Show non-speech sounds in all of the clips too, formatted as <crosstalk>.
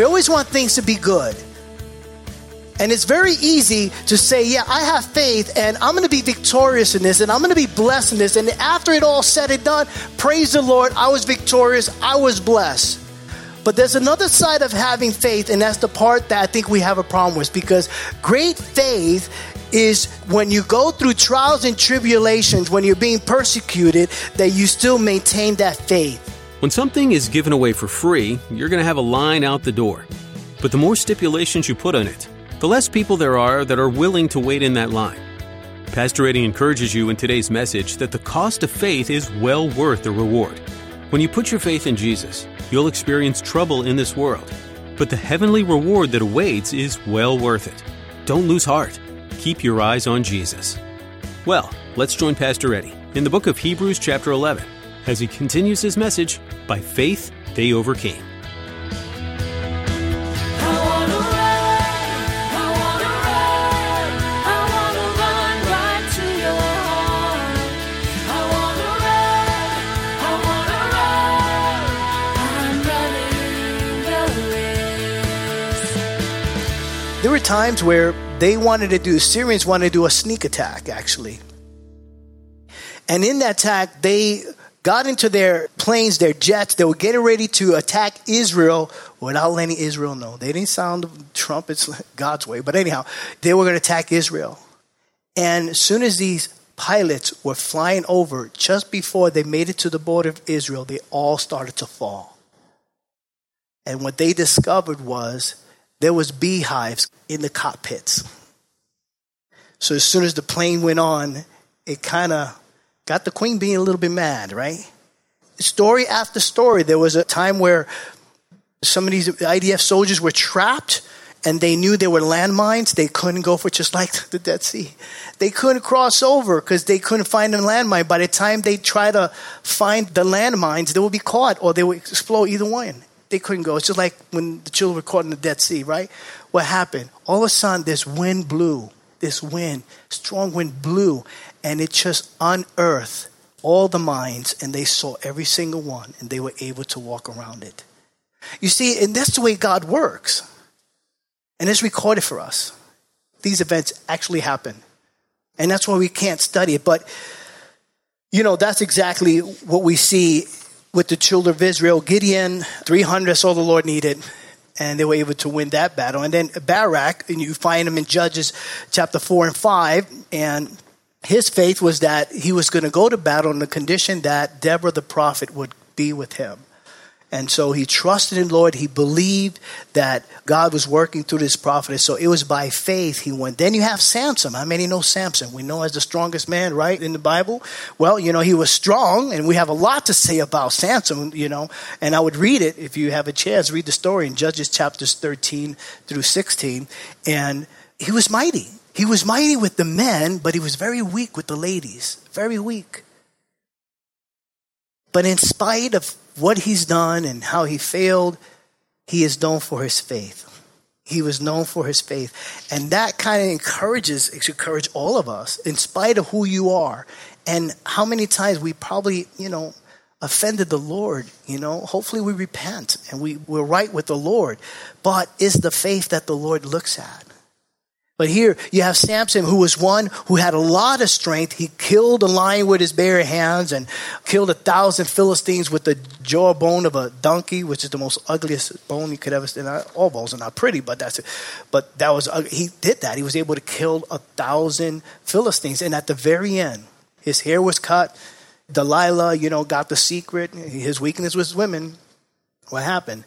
We always want things to be good. And it's very easy to say, yeah, I have faith and I'm going to be victorious in this and I'm going to be blessed in this. And after it all said and done, praise the Lord, I was victorious, I was blessed. But there's another side of having faith, and that's the part that I think we have a problem with because great faith is when you go through trials and tribulations, when you're being persecuted, that you still maintain that faith. When something is given away for free, you're going to have a line out the door. But the more stipulations you put on it, the less people there are that are willing to wait in that line. Pastor Eddie encourages you in today's message that the cost of faith is well worth the reward. When you put your faith in Jesus, you'll experience trouble in this world, but the heavenly reward that awaits is well worth it. Don't lose heart. Keep your eyes on Jesus. Well, let's join Pastor Eddie in the book of Hebrews, chapter 11 as he continues his message By faith they overcame. There were times where they wanted to do, Syrians wanted to do a sneak attack, actually. And in that attack, they got into their planes, their jets. They were getting ready to attack Israel without letting Israel know. They didn't sound trumpets <laughs> God's way, but anyhow, they were going to attack Israel. And as soon as these pilots were flying over, just before they made it to the border of Israel, they all started to fall. And what they discovered was there was beehives in the cockpits. So as soon as the plane went on, it kind of got the queen being a little bit mad, right? Story after story, there was a time where some of these IDF soldiers were trapped and they knew there were landmines. They couldn't go for just like the Dead Sea. They couldn't cross over because they couldn't find a landmine. By the time they try to find the landmines, they would be caught or they would explode either one. They couldn't go. It's just like when the children were caught in the Dead Sea, right? What happened? All of a sudden, this wind blew. This wind, strong wind blew, and it just unearthed all the mines and they saw every single one and they were able to walk around it. You see, and that's the way God works. And it's recorded for us. These events actually happen. And that's why we can't study it. But, you know, that's exactly what we see with the children of Israel. Gideon, 300, that's all the Lord needed. And they were able to win that battle. And then Barak, and you find him in Judges chapter 4 and 5. And his faith was that he was going to go to battle on the condition that Deborah the prophet would be with him. And so he trusted in Lord. He believed that God was working through this prophet. So it was by faith he went. Then you have Samson. How many know Samson? We know as the strongest man, right, in the Bible. Well, you know, he was strong, and we have a lot to say about Samson, you know. And I would read it if you have a chance, read the story in Judges chapters 13 through 16. And he was mighty. He was mighty with the men, but he was very weak with the ladies. Very weak. But in spite of what he's done and how he failed, he is known for his faith. He was known for his faith. And that kind of encourages, it should encourage all of us, in spite of who you are. And how many times we probably, you know, offended the Lord, you know, hopefully we repent and we, we're right with the Lord. But is the faith that the Lord looks at? But here you have Samson, who was one who had a lot of strength. He killed a lion with his bare hands and killed a thousand Philistines with the jawbone of a donkey, which is the most ugliest bone you could ever see. All bones are not pretty, but that's it. But that was he did that. He was able to kill a thousand Philistines, and at the very end, his hair was cut. Delilah, you know, got the secret. His weakness was women. What happened?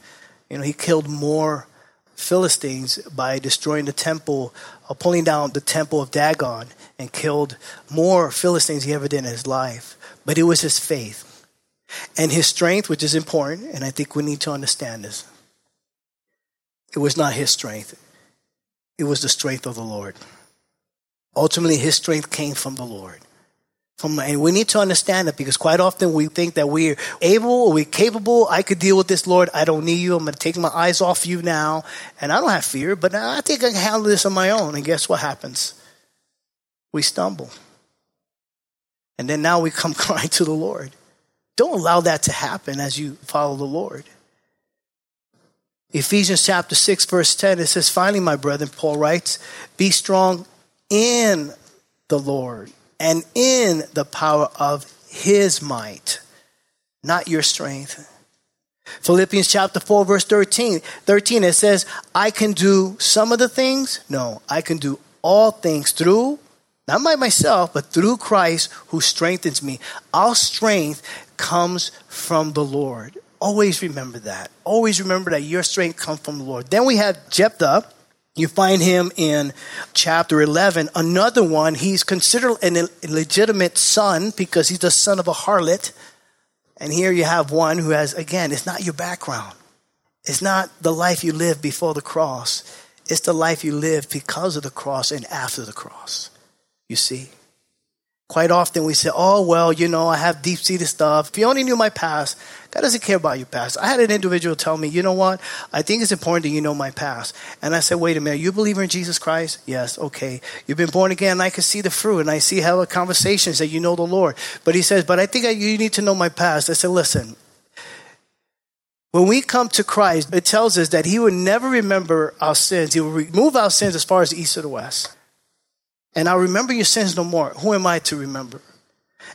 You know, he killed more Philistines by destroying the temple, uh, pulling down the temple of Dagon, and killed more Philistines he ever did in his life. But it was his faith and his strength, which is important, and I think we need to understand this. it was not his strength, it was the strength of the Lord. Ultimately, his strength came from the Lord. And we need to understand that because quite often we think that we're able we're capable. I could deal with this, Lord. I don't need you. I'm going to take my eyes off you now. And I don't have fear, but I think I can handle this on my own. And guess what happens? We stumble. And then now we come <laughs> crying to the Lord. Don't allow that to happen as you follow the Lord. Ephesians chapter 6, verse 10, it says, Finally, my brethren, Paul writes, be strong in the Lord and in the power of his might, not your strength. Philippians chapter 4, verse 13, 13, it says, I can do some of the things. No, I can do all things through, not by myself, but through Christ who strengthens me. Our strength comes from the Lord. Always remember that. Always remember that your strength comes from the Lord. Then we have Jephthah. You find him in chapter 11. Another one, he's considered an illegitimate son because he's the son of a harlot. And here you have one who has, again, it's not your background. It's not the life you lived before the cross. It's the life you lived because of the cross and after the cross. You see? Quite often we say, oh, well, you know, I have deep seated stuff. If you only knew my past, God doesn't care about your past. I had an individual tell me, you know what? I think it's important that you know my past. And I said, wait a minute, you believe in Jesus Christ? Yes, okay. You've been born again, I can see the fruit, and I see how the conversations that you know the Lord. But he says, but I think you need to know my past. I said, listen, when we come to Christ, it tells us that He will never remember our sins. He will remove our sins as far as the east or the west and I'll remember your sins no more. Who am I to remember?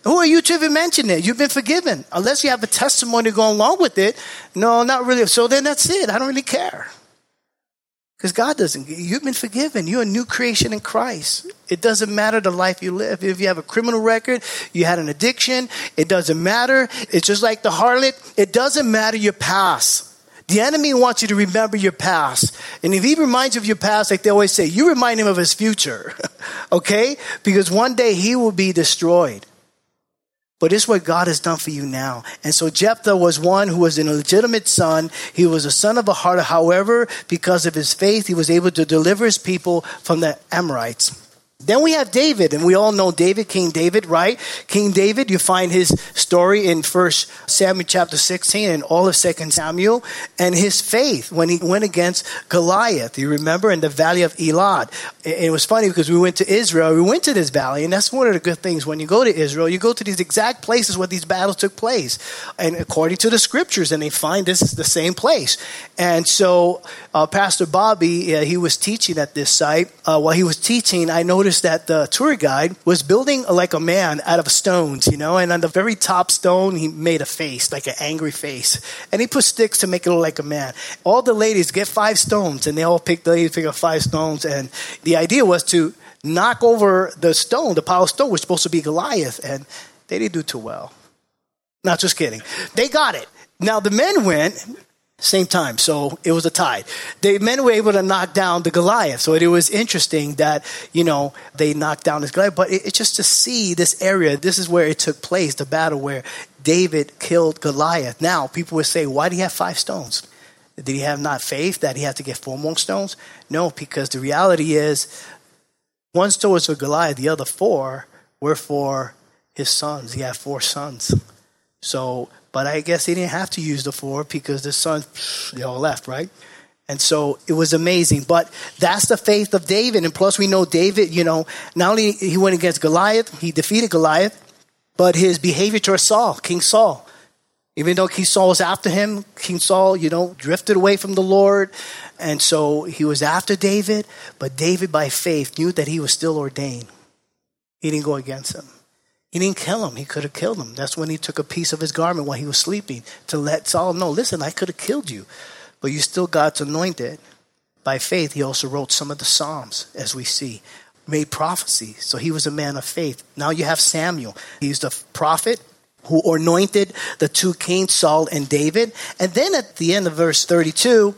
Who are you to even mention it? You've been forgiven. Unless you have a testimony going along with it. No, not really. So then that's it. I don't really care. Because God doesn't. You've been forgiven. You're a new creation in Christ. It doesn't matter the life you live. If you have a criminal record, you had an addiction, it doesn't matter. It's just like the harlot. It doesn't matter your past. The enemy wants you to remember your past. And if he reminds you of your past, like they always say, you remind him of his future. <laughs> okay? Because one day he will be destroyed. But it's what God has done for you now. And so Jephthah was one who was an illegitimate son. He was a son of a heart. However, because of his faith, he was able to deliver his people from the Amorites. Then we have David, and we all know David, King David, right? King David, you find his story in First Samuel chapter 16 and all of Second Samuel, and his faith when he went against Goliath. You remember in the valley of Elah. It was funny because we went to Israel, we went to this valley, and that's one of the good things. When you go to Israel, you go to these exact places where these battles took place. And according to the scriptures, and they find this is the same place. And so uh, Pastor Bobby, uh, he was teaching at this site. Uh, while he was teaching, I noticed noticed that the tour guide was building like a man out of stones, you know, and on the very top stone, he made a face, like an angry face. And he put sticks to make it look like a man. All the ladies get five stones, and they all pick, the ladies pick up five stones. And the idea was to knock over the stone, the pile of stone was supposed to be Goliath, and they didn't do too well. Not just kidding. They got it. Now the men went same time. So it was a tie. The men were able to knock down the Goliath. So it, was interesting that, you know, they knocked down this Goliath. But it's it, just to see this area, this is where it took place, the battle where David killed Goliath. Now, people would say, why do he have five stones? Did he have not faith that he had to get four more stones? No, because the reality is one stone was for Goliath, the other four were for his sons. He had four sons. So but I guess he didn't have to use the four because the son, they all left, right? And so it was amazing. But that's the faith of David. And plus, we know David, you know, not only he went against Goliath, he defeated Goliath, but his behavior towards Saul, King Saul. Even though King Saul was after him, King Saul, you know, drifted away from the Lord. And so he was after David, but David, by faith, knew that he was still ordained. He didn't go against him. He didn't kill him. He could have killed him. That's when he took a piece of his garment while he was sleeping to let Saul know, listen, I could have killed you, but you still God's anointed. By faith, he also wrote some of the Psalms, as we see, made prophecy. So he was a man of faith. Now you have Samuel. He's the prophet who anointed the two kings, Saul and David. And then at the end of verse 32,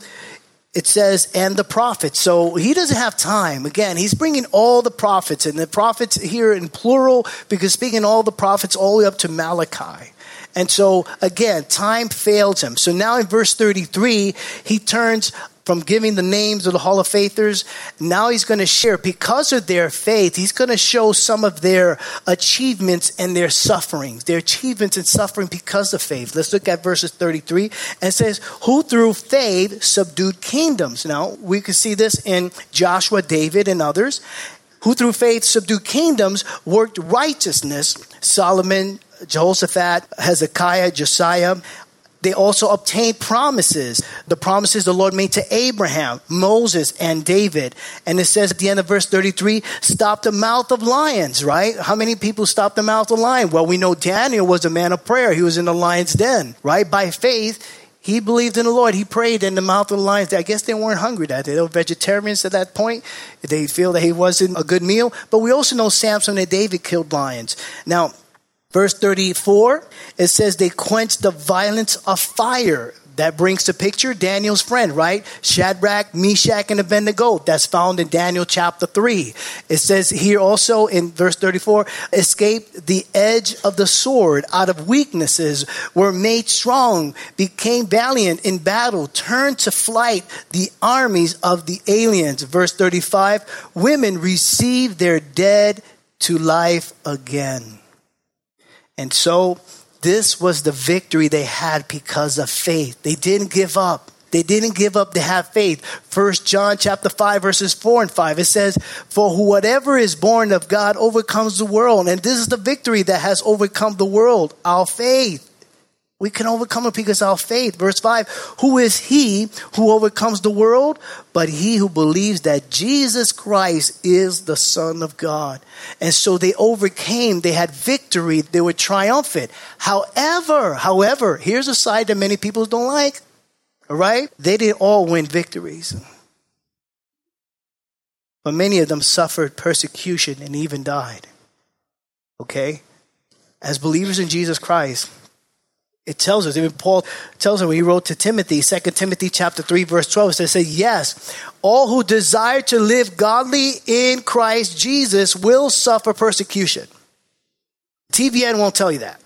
it says, and the prophets. So he doesn't have time. Again, he's bringing all the prophets, and the prophets here in plural, because speaking all the prophets all the way up to Malachi. And so again, time fails him. So now in verse 33, he turns from giving the names of the Hall of Faithers. Now he's going to share, because of their faith, he's going to show some of their achievements and their sufferings, their achievements and suffering because of faith. Let's look at verses 33 and says, Who through faith subdued kingdoms. Now, we can see this in Joshua, David, and others who through faith subdued kingdoms, worked righteousness. Solomon, Jehoshaphat, Hezekiah, Josiah. They also obtained promises. The promises the Lord made to Abraham, Moses, and David. And it says at the end of verse 33, stop the mouth of lions, right? How many people stopped the mouth of lion? Well, we know Daniel was a man of prayer. He was in the lion's den, right? By faith, he believed in the Lord. He prayed in the mouth of the lions. I guess they weren't hungry that day. They were vegetarians at that point. They feel that he wasn't a good meal. But we also know Samson and David killed lions. Now, verse 34, it says they quenched the violence of fire. That brings to picture Daniel's friend, right? Shadrach, Meshach, and Abednego. That's found in Daniel chapter 3. It says here also in verse 34 escaped the edge of the sword out of weaknesses, were made strong, became valiant in battle, turned to flight the armies of the aliens. Verse 35 women received their dead to life again. And so, this was the victory they had because of faith. They didn't give up. They didn't give up to have faith. First John chapter 5 verses 4 and 5 it says, "For whatever is born of God overcomes the world." And this is the victory that has overcome the world, our faith. We can overcome it because of our faith. Verse 5 Who is he who overcomes the world? But he who believes that Jesus Christ is the Son of God. And so they overcame, they had victory, they were triumphant. However, however, here's a side that many people don't like. All right? They didn't all win victories. But many of them suffered persecution and even died. Okay? As believers in Jesus Christ, it tells us, even Paul tells us when he wrote to Timothy, 2 Timothy chapter 3, verse 12, it says, Yes, all who desire to live godly in Christ Jesus will suffer persecution. TBN won't tell you that.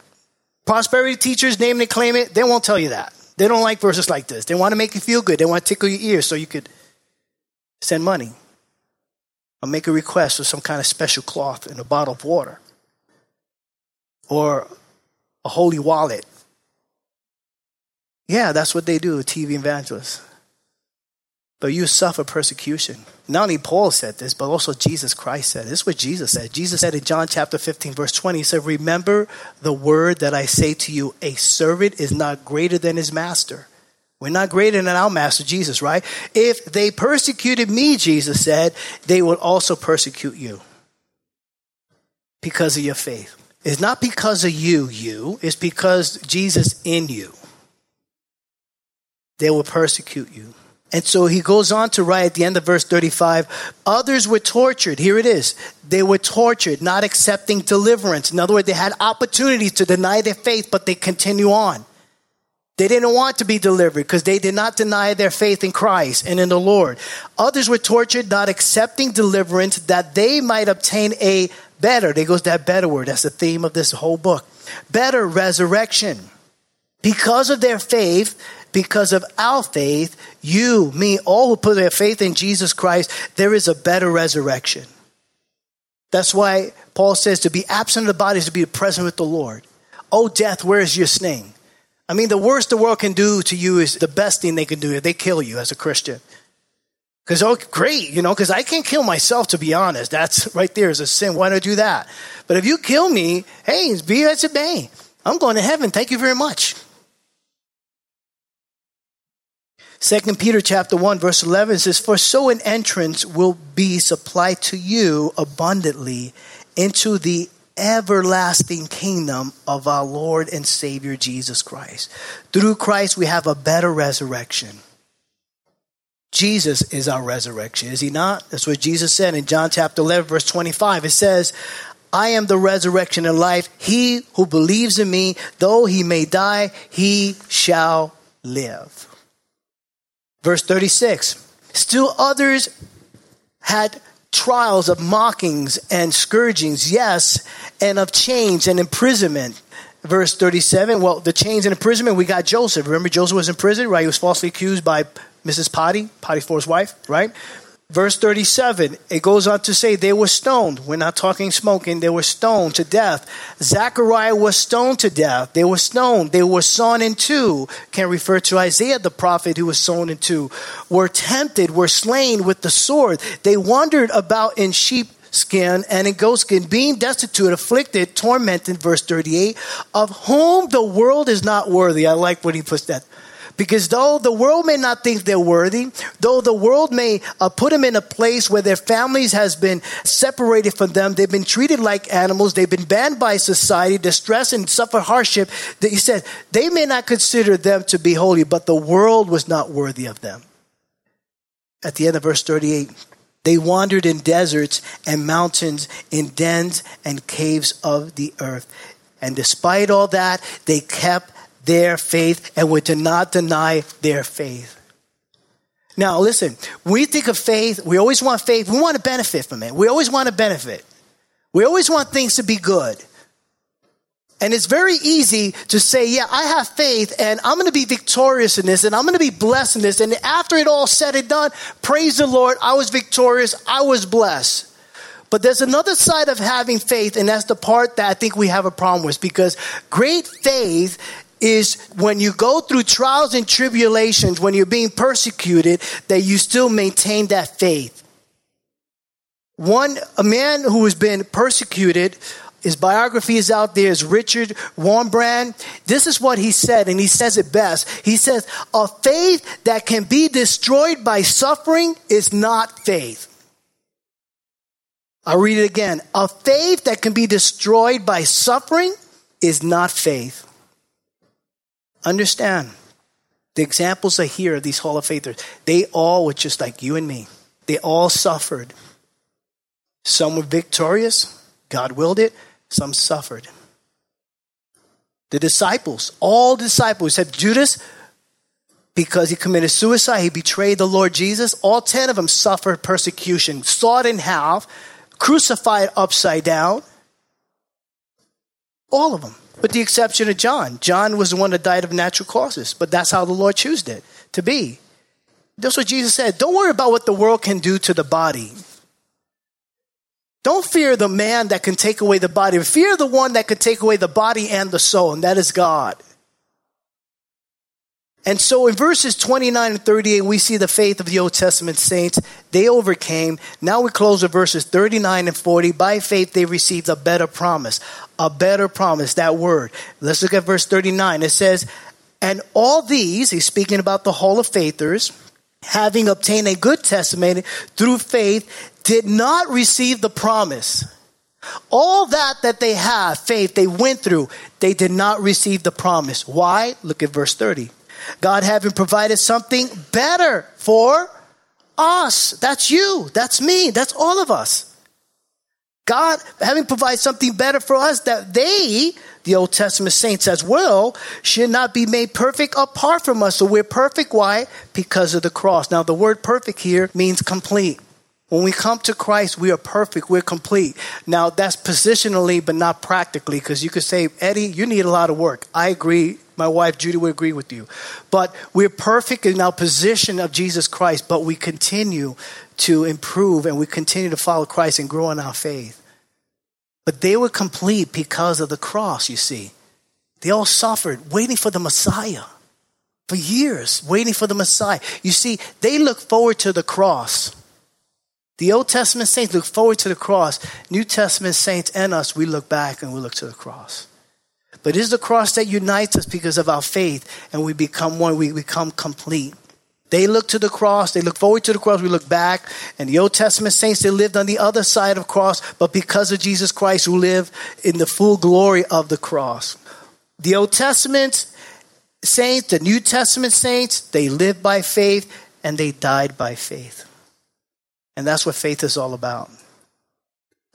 Prosperity teachers, name and claim it, they won't tell you that. They don't like verses like this. They want to make you feel good. They want to tickle your ears so you could send money or make a request for some kind of special cloth and a bottle of water or a holy wallet yeah, that's what they do, TV evangelists. But you suffer persecution. Not only Paul said this, but also Jesus Christ said. This is what Jesus said. Jesus said in John chapter 15, verse 20, He said, Remember the word that I say to you, a servant is not greater than his master. We're not greater than our master Jesus, right? If they persecuted me, Jesus said, they will also persecute you because of your faith. It's not because of you, you, it's because Jesus in you they will persecute you. And so he goes on to write at the end of verse 35 others were tortured. Here it is. They were tortured, not accepting deliverance. In other words, they had opportunities to deny their faith, but they continue on. They didn't want to be delivered because they did not deny their faith in Christ and in the Lord. Others were tortured, not accepting deliverance that they might obtain a better, there goes that better word. That's the theme of this whole book. Better resurrection. Because of their faith, because of our faith, you, me, all who put their faith in Jesus Christ, there is a better resurrection. That's why Paul says to be absent of the body is to be present with the Lord. Oh, death, where is your sting? I mean, the worst the world can do to you is the best thing they can do. They kill you as a Christian. Because, oh, great, you know, because I can't kill myself, to be honest. That's right there is a sin. Why not do that? But if you kill me, hey, be as it may. I'm going to heaven. Thank you very much. Second Peter chapter 1 verse 11 says, For so an entrance will be supplied to you abundantly into the everlasting kingdom of our Lord and Savior Jesus Christ. Through Christ we have a better resurrection. Jesus is our resurrection, is he not? That's what Jesus said in John chapter 11 verse 25. It says, I am the resurrection and life. He who believes in me, though he may die, he shall live. Verse 36 Still others had trials of mockings and scourgings, yes, and of chains and imprisonment. Verse 37, well, the chains and imprisonment, we got Joseph. Remember, Joseph was in prison, right? He was falsely accused by Mrs. Potty, Potty Potiphar's wife, right? Verse 37, it goes on to say they were stoned. We're not talking smoking. They were stoned to death. Zechariah was stoned to death. They were stoned. They were sawn in two. Can refer to Isaiah the prophet who was sawn in two. Were tempted, were slain with the sword. They wandered about in sheep skin and in goat skin, being destitute, afflicted, tormented, verse 38, of whom the world is not worthy. I like when he puts that. Because though the world may not think they're worthy, though the world may uh, put them in a place where their families has been separated from them, they've been treated like animals, they've been banned by society, distressed and suffer hardship, that he said, they may not consider them to be holy, but the world was not worthy of them. At the end of verse 38, they wandered in deserts and mountains, in dens and caves of the earth. And despite all that, they kept their faith and would not deny their faith. Now, listen, we think of faith, we always want faith, we want to benefit from it. We always want to benefit. We always want things to be good. And it's very easy to say, yeah, I have faith and I'm going to be victorious in this and I'm going to be blessed in this. And after it all said and done, praise the Lord, I was victorious, I was blessed. But there's another side of having faith, and that's the part that I think we have a problem with because great faith is when you go through trials and tribulations, when you're being persecuted, that you still maintain that faith. One, a man who has been persecuted, his biography is out there, is Richard Wurmbrand. This is what he said, and he says it best. He says, A faith that can be destroyed by suffering is not faith. I'll read it again. A faith that can be destroyed by suffering is not faith. Understand, the examples I hear of these Hall of Faithers. They all were just like you and me. They all suffered. Some were victorious, God willed it, some suffered. The disciples, all disciples, except Judas, because he committed suicide, he betrayed the Lord Jesus. All 10 of them suffered persecution, sawed in half, crucified upside down. All of them with the exception of John. John was the one that died of natural causes, but that's how the Lord chose it to be. That's what Jesus said. Don't worry about what the world can do to the body. Don't fear the man that can take away the body. Fear the one that can take away the body and the soul, and that is God. And so in verses 29 and 38, we see the faith of the Old Testament saints. They overcame. Now we close with verses 39 and 40. By faith, they received a better promise. A better promise, that word. Let's look at verse 39. It says, And all these, he's speaking about the Hall of Faithers, having obtained a good testimony through faith, did not receive the promise. All that that they have, faith, they went through, they did not receive the promise. Why? Look at verse 30. God having provided something better for us. That's you. That's me. That's all of us. God having provided something better for us that they, the Old Testament saints as well, should not be made perfect apart from us. So we're perfect. Why? Because of the cross. Now, the word perfect here means complete. When we come to Christ, we are perfect, we're complete. Now, that's positionally, but not practically, because you could say, Eddie, you need a lot of work. I agree. My wife Judy would agree with you. But we're perfect in our position of Jesus Christ, but we continue to improve and we continue to follow Christ and grow in our faith. But they were complete because of the cross, you see. They all suffered waiting for the Messiah for years, waiting for the Messiah. You see, they look forward to the cross. The Old Testament saints look forward to the cross. New Testament saints and us, we look back and we look to the cross. But it is the cross that unites us because of our faith, and we become one, we become complete. They look to the cross, they look forward to the cross, we look back. And the Old Testament saints, they lived on the other side of cross, but because of Jesus Christ, who lived in the full glory of the cross. The Old Testament saints, the New Testament saints, they lived by faith and they died by faith. And that's what faith is all about.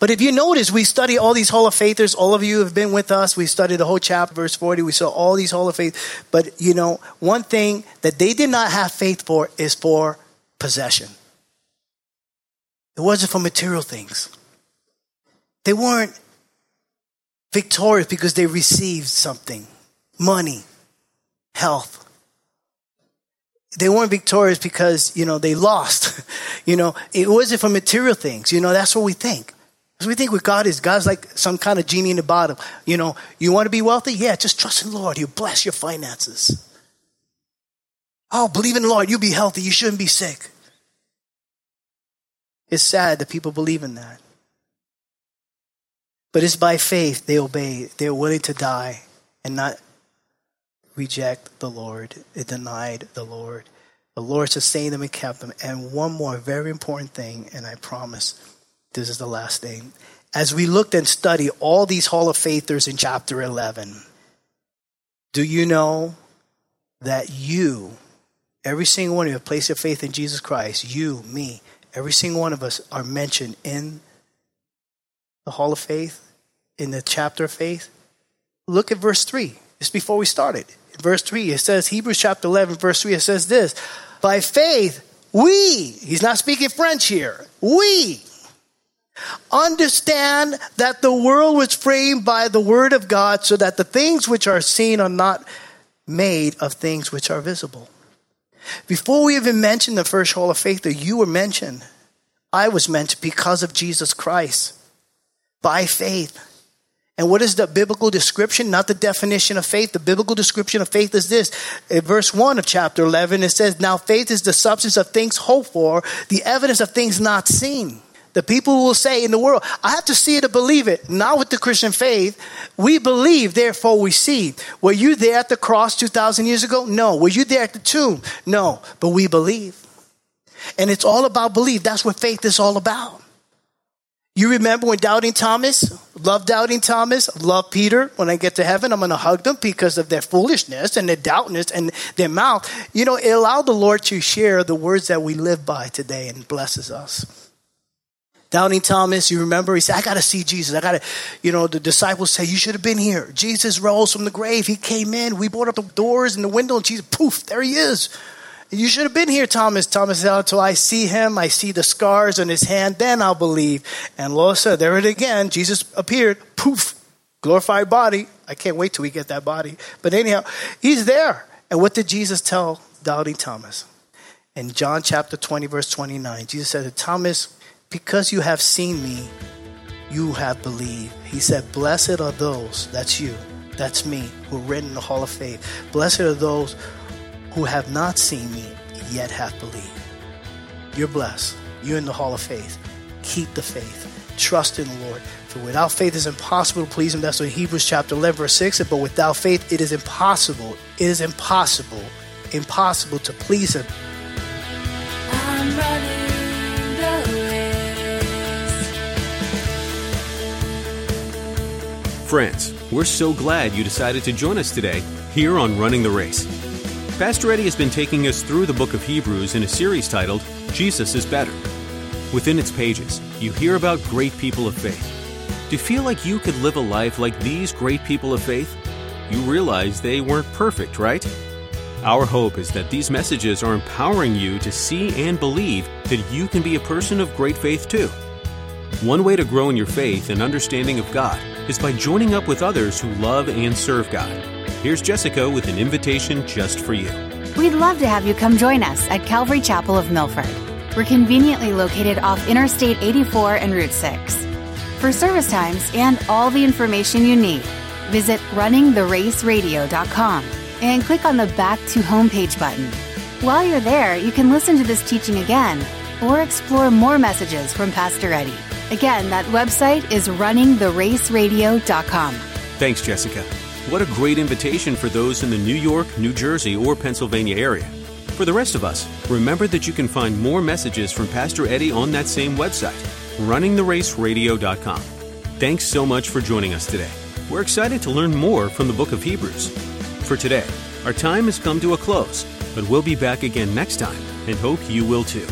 But if you notice, we study all these Hall of Faithers. All of you have been with us. We studied the whole chapter, verse 40. We saw all these Hall of Faith. But, you know, one thing that they did not have faith for is for possession. It wasn't for material things. They weren't victorious because they received something money, health. they weren't victorious because, you know, they lost. <laughs> you know, it wasn't for material things. You know, that's what we think. Because we think with God is God's like some kind of genie in the bottle. You know, you want to be wealthy? Yeah, just trust in the Lord. He'll bless your finances. Oh, believe in the Lord. You'll be healthy. You shouldn't be sick. It's sad that people believe in that. But it's by faith they obey. They're willing to die and not reject the Lord. It denied the Lord. The Lord sustained them and kept them. And one more very important thing, and I promise this is the last thing. As we looked and studied all these Hall of Faithers in chapter 11, do you know that you, every single one of you, have placed your faith in Jesus Christ, you, me, every single one of us are mentioned in the Hall of Faith, in the chapter of faith? Look at verse 3, just before we started. In verse 3, it says, Hebrews chapter 11, verse 3, it says this By faith, we, he's not speaking French here, we understand that the world was framed by the word of God, so that the things which are seen are not made of things which are visible. Before we even mentioned the first hall of faith that you were mentioned, I was mentioned because of Jesus Christ by faith. And what is the biblical description? Not the definition of faith. The biblical description of faith is this. In verse 1 of chapter 11, it says, Now faith is the substance of things hoped for, the evidence of things not seen. The people will say in the world, I have to see it to believe it. Not with the Christian faith. We believe, therefore we see. Were you there at the cross 2,000 years ago? No. Were you there at the tomb? No. But we believe. And it's all about belief. That's what faith is all about. You remember when doubting Thomas, love doubting Thomas, love Peter. When I get to heaven, I'm going to hug them because of their foolishness and their doubtness and their mouth. You know, it allowed the Lord to share the words that we live by today and blesses us. Doubting Thomas, you remember, he said, I got to see Jesus. I got to, you know, the disciples say, You should have been here. Jesus rose from the grave. He came in. We brought up the doors and the window, and Jesus, poof, there he is. You should have been here, Thomas. Thomas said, Until I see him, I see the scars on his hand, then I'll believe. And Lord said, There it again. Jesus appeared, poof, glorified body. I can't wait till we get that body. But anyhow, he's there. And what did Jesus tell doubting Thomas? In John chapter 20, verse 29, Jesus said to Thomas, Because you have seen me, you have believed. He said, Blessed are those, that's you, that's me, who are written in the Hall of Faith. Blessed are those who have not seen me yet have believed. You're blessed. You're in the hall of faith. Keep the faith. Trust in the Lord. For without faith, it's impossible to please Him. That's what Hebrews chapter 11, verse 6 But without faith, it is impossible. It is impossible, impossible to please Him. Friends, we're so glad you decided to join us today here on Running the Race. Pastor Eddie has been taking us through the book of Hebrews in a series titled Jesus is Better. Within its pages, you hear about great people of faith. Do you feel like you could live a life like these great people of faith? You realize they weren't perfect, right? Our hope is that these messages are empowering you to see and believe that you can be a person of great faith too. One way to grow in your faith and understanding of God is by joining up with others who love and serve God. Here's Jessica with an invitation just for you. We'd love to have you come join us at Calvary Chapel of Milford. We're conveniently located off Interstate 84 and Route 6. For service times and all the information you need, visit runningtheraceradio.com and click on the Back to Homepage button. While you're there, you can listen to this teaching again or explore more messages from Pastor Eddie. Again, that website is runningtheraceradio.com. Thanks, Jessica. What a great invitation for those in the New York, New Jersey, or Pennsylvania area. For the rest of us, remember that you can find more messages from Pastor Eddie on that same website, runningtheraceradio.com. Thanks so much for joining us today. We're excited to learn more from the book of Hebrews. For today, our time has come to a close, but we'll be back again next time and hope you will too.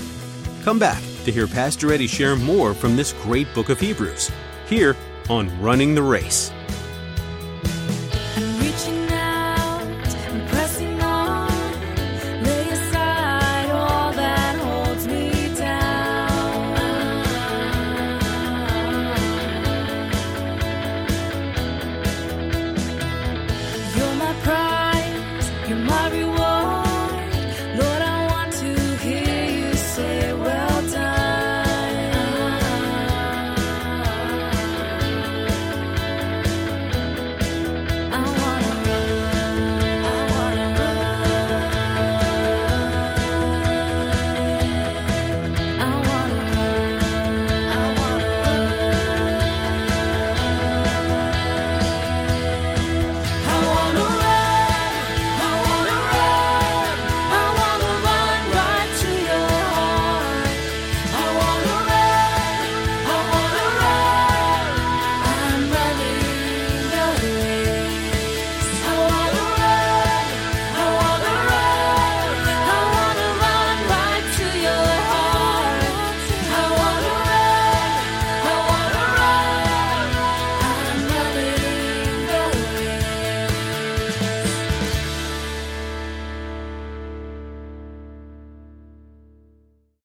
Come back to hear Pastor Eddie share more from this great book of Hebrews here on Running the Race.